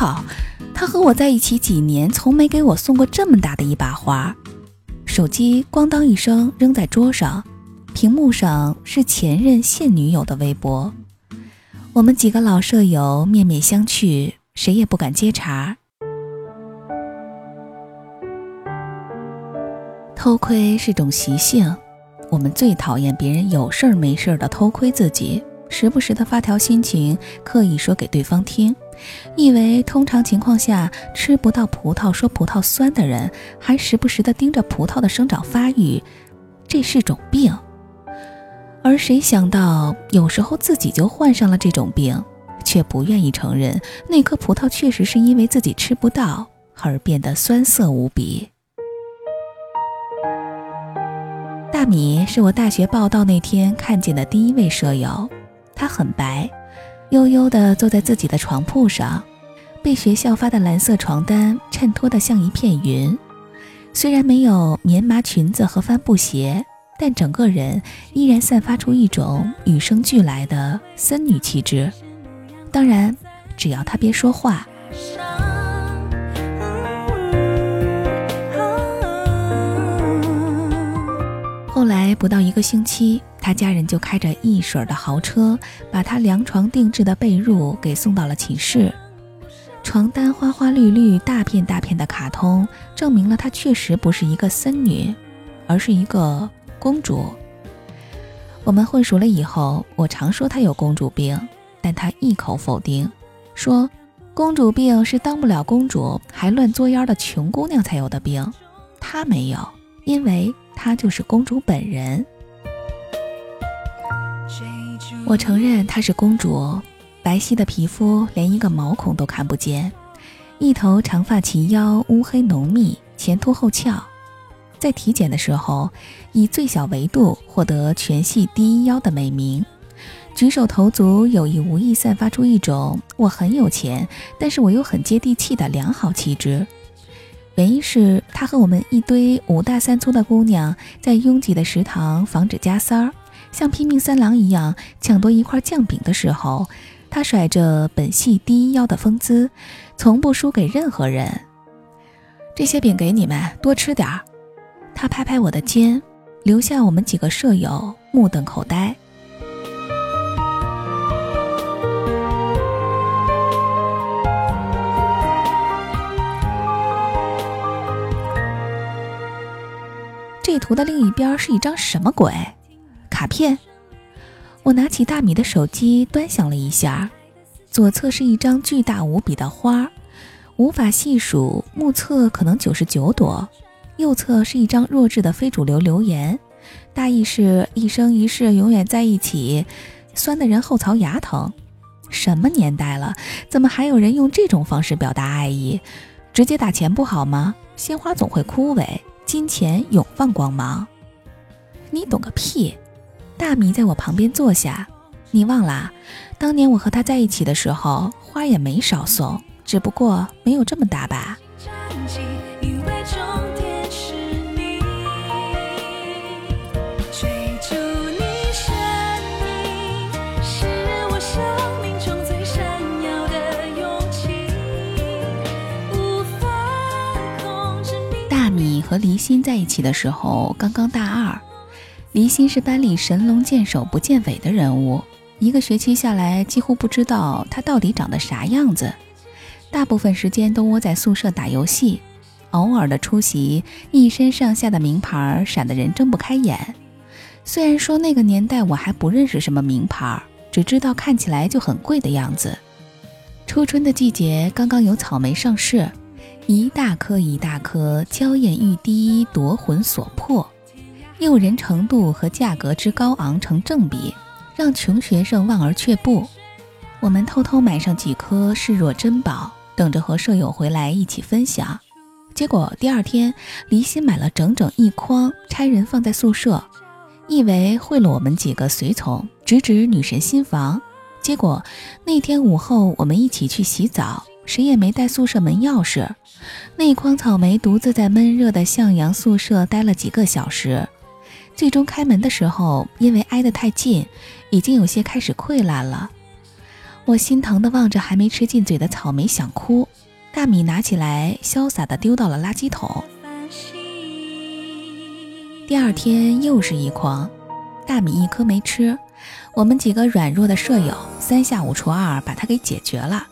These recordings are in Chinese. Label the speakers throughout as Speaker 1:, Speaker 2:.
Speaker 1: 靠，他和我在一起几年，从没给我送过这么大的一把花。手机咣当一声扔在桌上，屏幕上是前任现女友的微博。我们几个老舍友面面相觑，谁也不敢接茬。偷窥是种习性，我们最讨厌别人有事儿没事儿的偷窥自己，时不时的发条心情，刻意说给对方听，以为通常情况下吃不到葡萄说葡萄酸的人，还时不时的盯着葡萄的生长发育，这是种病。而谁想到，有时候自己就患上了这种病，却不愿意承认那颗葡萄确实是因为自己吃不到而变得酸涩无比。大米是我大学报道那天看见的第一位舍友，她很白，悠悠地坐在自己的床铺上，被学校发的蓝色床单衬托得像一片云。虽然没有棉麻裙子和帆布鞋。但整个人依然散发出一种与生俱来的森女气质。当然，只要她别说话。来不到一个星期，他家人就开着一水的豪车，把他量床定制的被褥给送到了寝室。床单花花绿绿、大片大片的卡通，证明了她确实不是一个森女，而是一个。公主，我们混熟了以后，我常说她有公主病，但她一口否定，说公主病是当不了公主还乱作妖的穷姑娘才有的病，她没有，因为她就是公主本人。我承认她是公主，白皙的皮肤连一个毛孔都看不见，一头长发齐腰，乌黑浓密，前凸后翘。在体检的时候，以最小维度获得全系第一腰的美名，举手投足有意无意散发出一种我很有钱，但是我又很接地气的良好气质。原因是他和我们一堆五大三粗的姑娘在拥挤的食堂防止加塞儿，像拼命三郎一样抢夺一块酱饼的时候，他甩着本系第一腰的风姿，从不输给任何人。这些饼给你们，多吃点儿。他拍拍我的肩，留下我们几个舍友目瞪口呆。图的另一边是一张什么鬼？卡片？我拿起大米的手机端详了一下，左侧是一张巨大无比的花，无法细数，目测可能九十九朵。右侧是一张弱智的非主流留言，大意是一生一世永远在一起，酸的人后槽牙疼。什么年代了，怎么还有人用这种方式表达爱意？直接打钱不好吗？鲜花总会枯萎，金钱永放光芒。你懂个屁！大米在我旁边坐下，你忘啦，当年我和他在一起的时候，花也没少送，只不过没有这么大吧。和离心在一起的时候，刚刚大二。离心是班里神龙见首不见尾的人物，一个学期下来，几乎不知道他到底长得啥样子。大部分时间都窝在宿舍打游戏，偶尔的出席，一身上下的名牌闪得人睁不开眼。虽然说那个年代我还不认识什么名牌，只知道看起来就很贵的样子。初春的季节，刚刚有草莓上市。一大颗一大颗，娇艳欲滴，夺魂所魄，诱人程度和价格之高昂成正比，让穷学生望而却步。我们偷偷买上几颗，视若珍宝，等着和舍友回来一起分享。结果第二天，离心买了整整一筐，差人放在宿舍，以为贿赂我们几个随从，直指女神心房。结果那天午后，我们一起去洗澡。谁也没带宿舍门钥匙，那筐草莓独自在闷热的向阳宿舍待了几个小时，最终开门的时候，因为挨得太近，已经有些开始溃烂了。我心疼地望着还没吃进嘴的草莓，想哭。大米拿起来，潇洒地丢到了垃圾桶。第二天又是一筐，大米一颗没吃。我们几个软弱的舍友，三下五除二把它给解决了。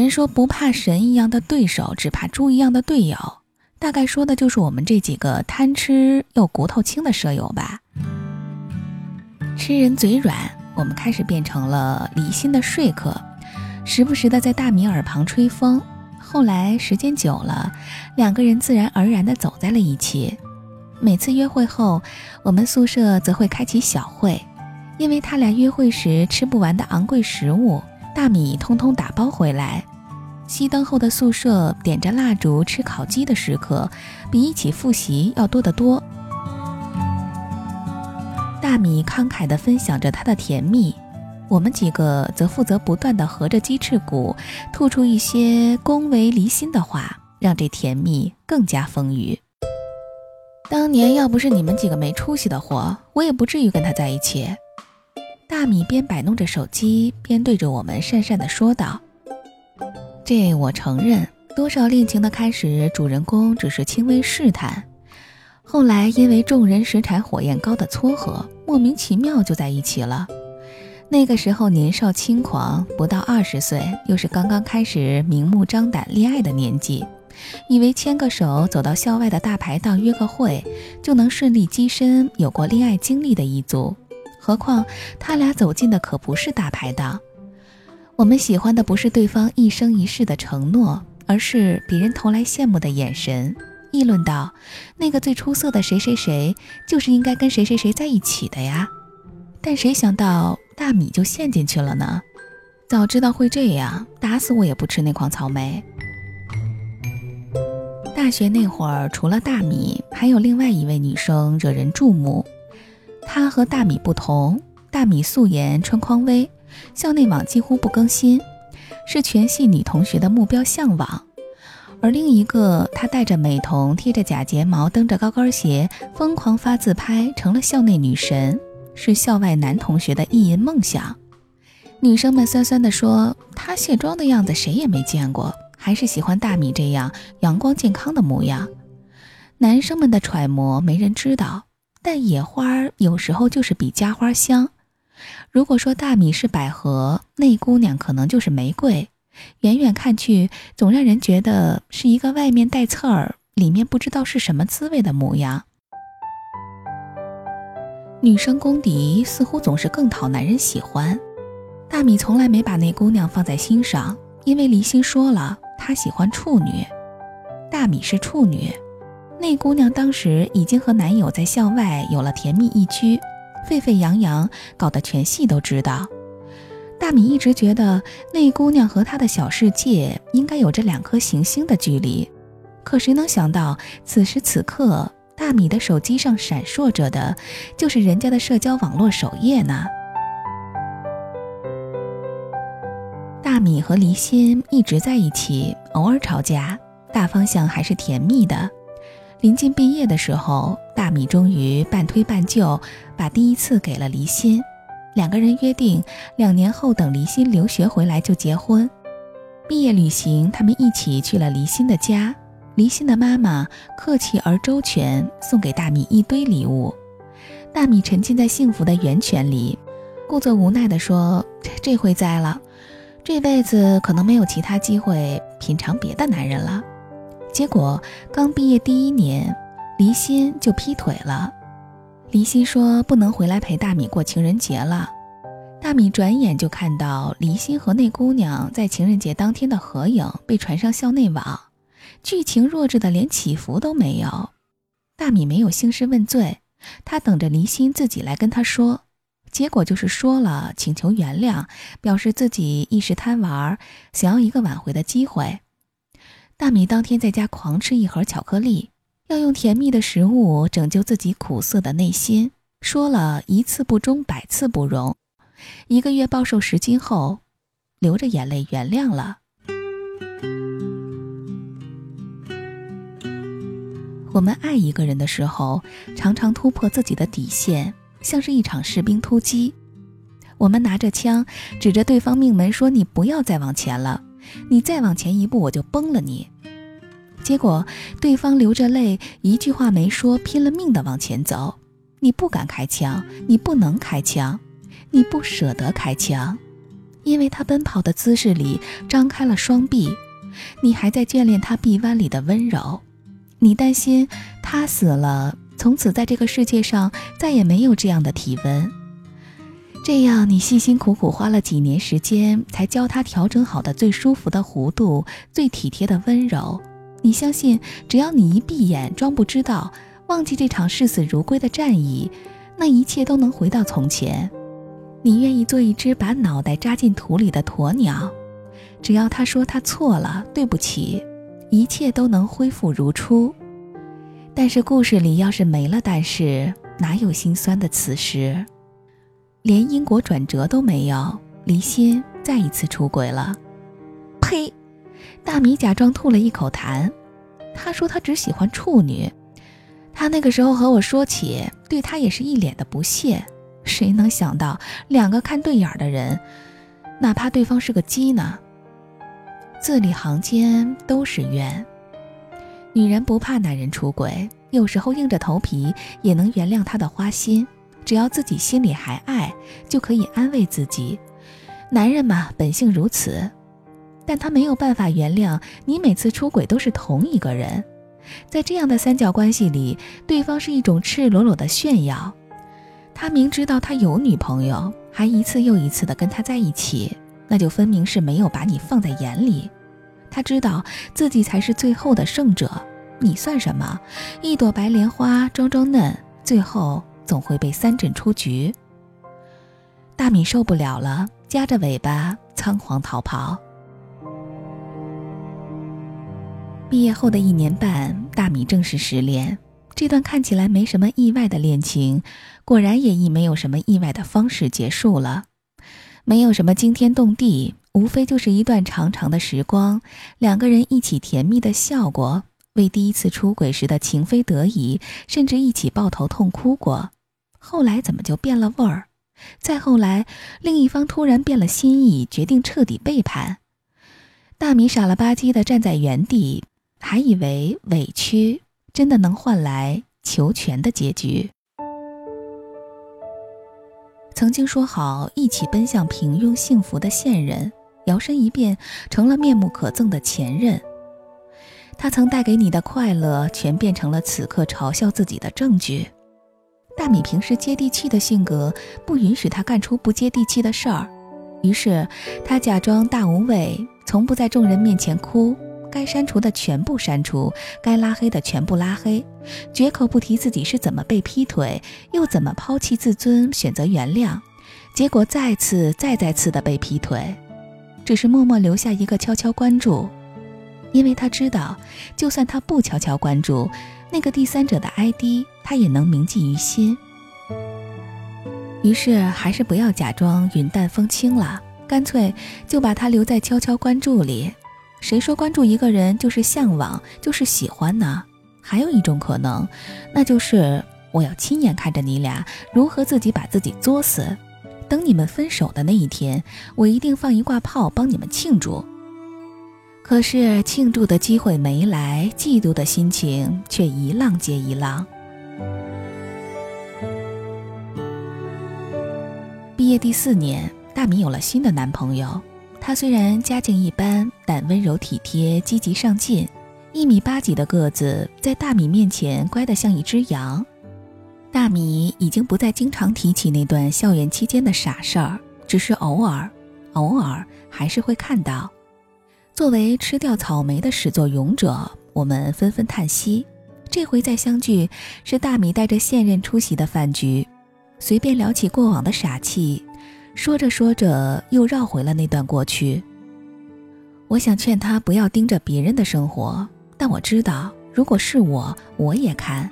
Speaker 1: 人说不怕神一样的对手，只怕猪一样的队友。大概说的就是我们这几个贪吃又骨头轻的舍友吧。吃人嘴软，我们开始变成了离心的说客，时不时的在大米耳旁吹风。后来时间久了，两个人自然而然的走在了一起。每次约会后，我们宿舍则会开启小会，因为他俩约会时吃不完的昂贵食物，大米通通打包回来。熄灯后的宿舍，点着蜡烛吃烤鸡的时刻，比一起复习要多得多。大米慷慨地分享着他的甜蜜，我们几个则负责不断地合着鸡翅骨，吐出一些恭维离心的话，让这甜蜜更加丰腴。当年要不是你们几个没出息的货，我也不至于跟他在一起。大米边摆弄着手机，边对着我们讪讪地说道。这我承认，多少恋情的开始，主人公只是轻微试探，后来因为众人拾柴火焰高的撮合，莫名其妙就在一起了。那个时候年少轻狂，不到二十岁，又是刚刚开始明目张胆恋爱的年纪，以为牵个手走到校外的大排档约个会，就能顺利跻身有过恋爱经历的一族。何况他俩走进的可不是大排档。我们喜欢的不是对方一生一世的承诺，而是别人投来羡慕的眼神，议论道：“那个最出色的谁谁谁，就是应该跟谁谁谁在一起的呀。”但谁想到大米就陷进去了呢？早知道会这样，打死我也不吃那筐草莓。大学那会儿，除了大米，还有另外一位女生惹人注目。她和大米不同，大米素颜穿匡威。校内网几乎不更新，是全系女同学的目标向往。而另一个，她戴着美瞳，贴着假睫毛，蹬着高跟鞋，疯狂发自拍，成了校内女神，是校外男同学的意淫梦想。女生们酸酸地说：“她卸妆的样子谁也没见过，还是喜欢大米这样阳光健康的模样。”男生们的揣摩没人知道，但野花有时候就是比家花香。如果说大米是百合，那姑娘可能就是玫瑰。远远看去，总让人觉得是一个外面带刺儿，里面不知道是什么滋味的模样。女生公敌似乎总是更讨男人喜欢。大米从来没把那姑娘放在心上，因为离心说了，她喜欢处女。大米是处女，那姑娘当时已经和男友在校外有了甜蜜一居。沸沸扬扬，搞得全系都知道。大米一直觉得那姑娘和他的小世界应该有着两颗行星的距离，可谁能想到，此时此刻，大米的手机上闪烁着的，就是人家的社交网络首页呢？大米和离心一直在一起，偶尔吵架，大方向还是甜蜜的。临近毕业的时候，大米终于半推半就，把第一次给了离心。两个人约定，两年后等离心留学回来就结婚。毕业旅行，他们一起去了离心的家。离心的妈妈客气而周全，送给大米一堆礼物。大米沉浸在幸福的源泉里，故作无奈地说：“这回栽了，这辈子可能没有其他机会品尝别的男人了。”结果刚毕业第一年，离心就劈腿了。离心说不能回来陪大米过情人节了。大米转眼就看到离心和那姑娘在情人节当天的合影被传上校内网，剧情弱智的连起伏都没有。大米没有兴师问罪，他等着离心自己来跟他说。结果就是说了，请求原谅，表示自己一时贪玩，想要一个挽回的机会。大米当天在家狂吃一盒巧克力，要用甜蜜的食物拯救自己苦涩的内心。说了一次不忠，百次不容。一个月暴瘦十斤后，流着眼泪原谅了。我们爱一个人的时候，常常突破自己的底线，像是一场士兵突击。我们拿着枪指着对方命门说：“你不要再往前了，你再往前一步我就崩了你。”结果对方流着泪，一句话没说，拼了命的往前走。你不敢开枪，你不能开枪，你不舍得开枪，因为他奔跑的姿势里张开了双臂，你还在眷恋他臂弯里的温柔，你担心他死了，从此在这个世界上再也没有这样的体温。这样，你辛辛苦苦花了几年时间才教他调整好的最舒服的弧度、最体贴的温柔，你相信，只要你一闭眼，装不知道。忘记这场视死如归的战役，那一切都能回到从前。你愿意做一只把脑袋扎进土里的鸵鸟，只要他说他错了，对不起，一切都能恢复如初。但是故事里要是没了，但是哪有心酸的此时？连因果转折都没有，离心再一次出轨了。呸！大米假装吐了一口痰，他说他只喜欢处女。他那个时候和我说起，对他也是一脸的不屑。谁能想到，两个看对眼的人，哪怕对方是个鸡呢？字里行间都是冤。女人不怕男人出轨，有时候硬着头皮也能原谅他的花心，只要自己心里还爱，就可以安慰自己。男人嘛，本性如此，但他没有办法原谅你每次出轨都是同一个人。在这样的三角关系里，对方是一种赤裸裸的炫耀。他明知道他有女朋友，还一次又一次的跟他在一起，那就分明是没有把你放在眼里。他知道自己才是最后的胜者，你算什么？一朵白莲花装装嫩，最后总会被三振出局。大米受不了了，夹着尾巴仓皇逃跑。毕业后的一年半，大米正式失恋。这段看起来没什么意外的恋情，果然也以没有什么意外的方式结束了。没有什么惊天动地，无非就是一段长长的时光，两个人一起甜蜜的笑过，为第一次出轨时的情非得已，甚至一起抱头痛哭过。后来怎么就变了味儿？再后来，另一方突然变了心意，决定彻底背叛。大米傻了吧唧的站在原地。还以为委屈真的能换来求全的结局。曾经说好一起奔向平庸幸福的现任，摇身一变成了面目可憎的前任。他曾带给你的快乐，全变成了此刻嘲笑自己的证据。大米平时接地气的性格，不允许他干出不接地气的事儿，于是他假装大无畏，从不在众人面前哭。该删除的全部删除，该拉黑的全部拉黑，绝口不提自己是怎么被劈腿，又怎么抛弃自尊，选择原谅，结果再次再再次的被劈腿，只是默默留下一个悄悄关注，因为他知道，就算他不悄悄关注，那个第三者的 ID，他也能铭记于心。于是还是不要假装云淡风轻了，干脆就把他留在悄悄关注里。谁说关注一个人就是向往，就是喜欢呢？还有一种可能，那就是我要亲眼看着你俩如何自己把自己作死，等你们分手的那一天，我一定放一挂炮帮你们庆祝。可是庆祝的机会没来，嫉妒的心情却一浪接一浪。毕业第四年，大米有了新的男朋友。他虽然家境一般，但温柔体贴、积极上进。一米八几的个子，在大米面前乖得像一只羊。大米已经不再经常提起那段校园期间的傻事儿，只是偶尔、偶尔还是会看到。作为吃掉草莓的始作俑者，我们纷纷叹息。这回再相聚，是大米带着现任出席的饭局，随便聊起过往的傻气。说着说着，又绕回了那段过去。我想劝他不要盯着别人的生活，但我知道，如果是我，我也看。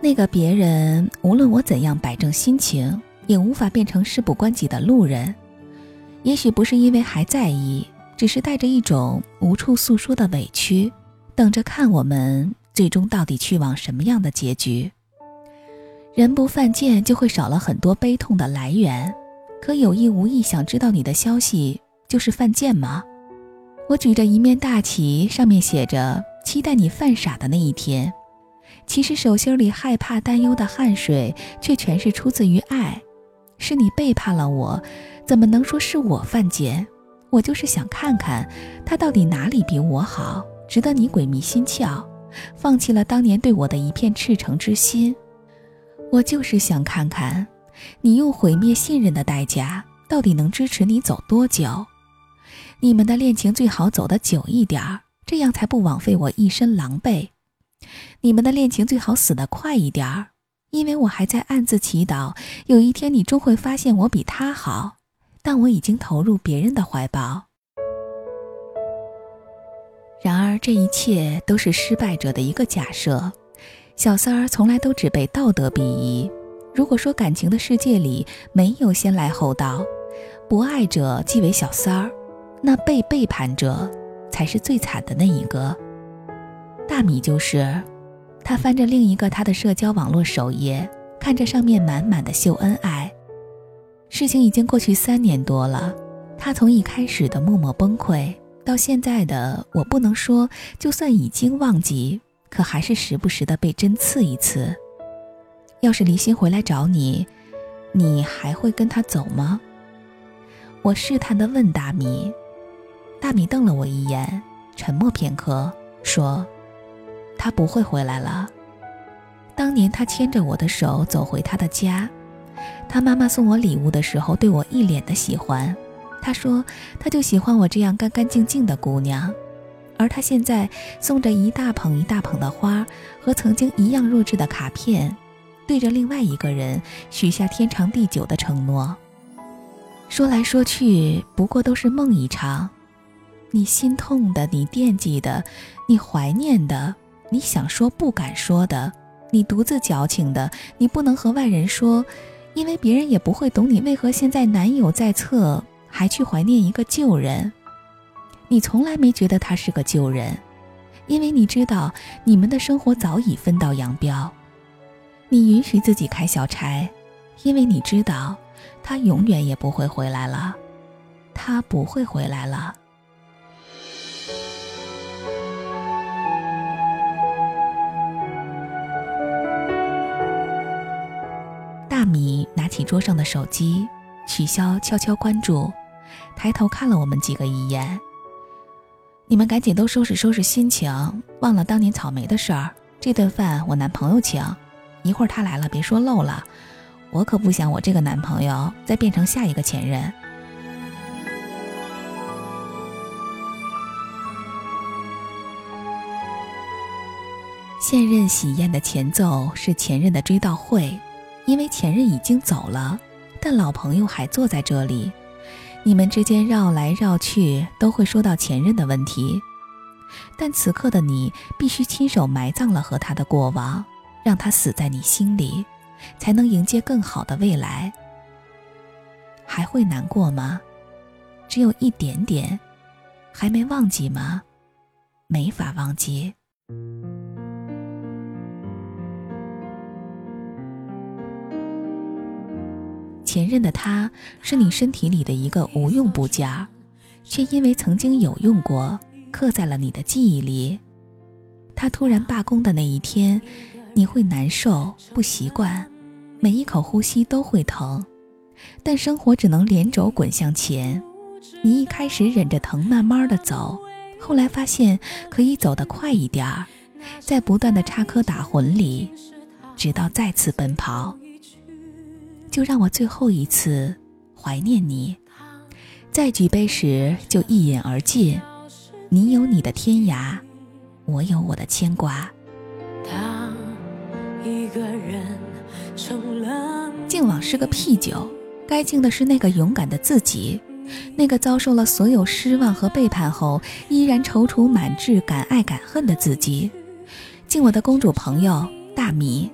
Speaker 1: 那个别人，无论我怎样摆正心情，也无法变成事不关己的路人。也许不是因为还在意，只是带着一种无处诉说的委屈，等着看我们最终到底去往什么样的结局。人不犯贱，就会少了很多悲痛的来源。可有意无意想知道你的消息，就是犯贱吗？我举着一面大旗，上面写着“期待你犯傻的那一天”。其实手心里害怕、担忧的汗水，却全是出自于爱。是你背叛了我，怎么能说是我犯贱？我就是想看看他到底哪里比我好，值得你鬼迷心窍，放弃了当年对我的一片赤诚之心。我就是想看看，你用毁灭信任的代价，到底能支持你走多久？你们的恋情最好走得久一点儿，这样才不枉费我一身狼狈。你们的恋情最好死得快一点儿，因为我还在暗自祈祷，有一天你终会发现我比他好。但我已经投入别人的怀抱。然而，这一切都是失败者的一个假设。小三儿从来都只被道德鄙夷。如果说感情的世界里没有先来后到，不爱者即为小三儿，那被背叛者才是最惨的那一个。大米就是，他翻着另一个他的社交网络首页，看着上面满满的秀恩爱。事情已经过去三年多了，他从一开始的默默崩溃，到现在的我不能说就算已经忘记，可还是时不时的被针刺一次。要是离心回来找你，你还会跟他走吗？我试探的问大米，大米瞪了我一眼，沉默片刻，说：“他不会回来了。当年他牵着我的手走回他的家。”他妈妈送我礼物的时候，对我一脸的喜欢。他说，他就喜欢我这样干干净净的姑娘。而他现在送着一大捧一大捧的花和曾经一样弱智的卡片，对着另外一个人许下天长地久的承诺。说来说去，不过都是梦一场。你心痛的，你惦记的，你怀念的，你想说不敢说的，你独自矫情的，你不能和外人说。因为别人也不会懂你为何现在男友在侧，还去怀念一个旧人。你从来没觉得他是个旧人，因为你知道你们的生活早已分道扬镳。你允许自己开小差，因为你知道他永远也不会回来了，他不会回来了。大米拿起桌上的手机，取消悄悄关注，抬头看了我们几个一眼。你们赶紧都收拾收拾心情，忘了当年草莓的事儿。这顿饭我男朋友请，一会儿他来了别说漏了。我可不想我这个男朋友再变成下一个前任。现任喜宴的前奏是前任的追悼会。因为前任已经走了，但老朋友还坐在这里，你们之间绕来绕去都会说到前任的问题，但此刻的你必须亲手埋葬了和他的过往，让他死在你心里，才能迎接更好的未来。还会难过吗？只有一点点，还没忘记吗？没法忘记。前任的他是你身体里的一个无用部件，却因为曾经有用过，刻在了你的记忆里。他突然罢工的那一天，你会难受、不习惯，每一口呼吸都会疼。但生活只能连轴滚向前，你一开始忍着疼慢慢的走，后来发现可以走得快一点儿，在不断的插科打诨里，直到再次奔跑。就让我最后一次怀念你，再举杯时就一饮而尽。你有你的天涯，我有我的牵挂。一个人成了敬往是个屁酒，该敬的是那个勇敢的自己，那个遭受了所有失望和背叛后依然踌躇满志、敢爱敢恨的自己。敬我的公主朋友大米，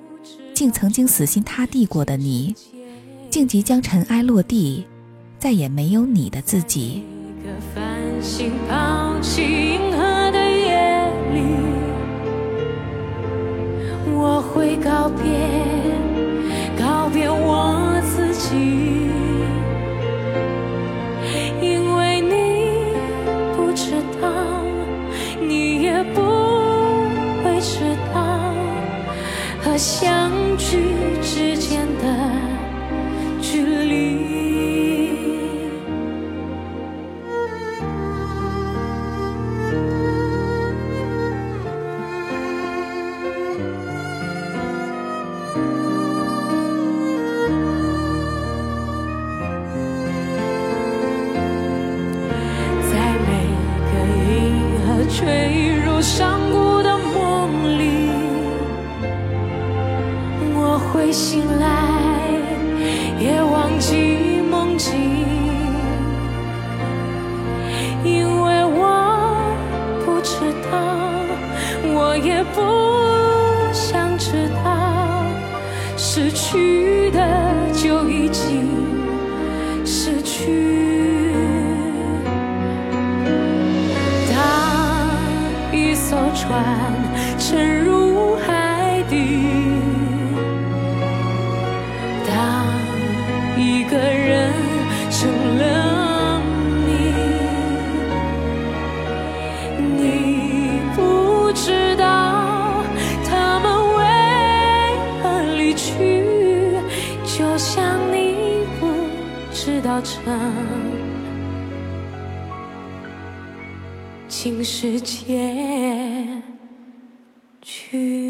Speaker 1: 敬曾经死心塌地过的你。竟即将尘埃落地，再也没有你的自己。我会告别，告别我
Speaker 2: 会告别。醒来你不知道他们为何离去？就像你不知道这情是结局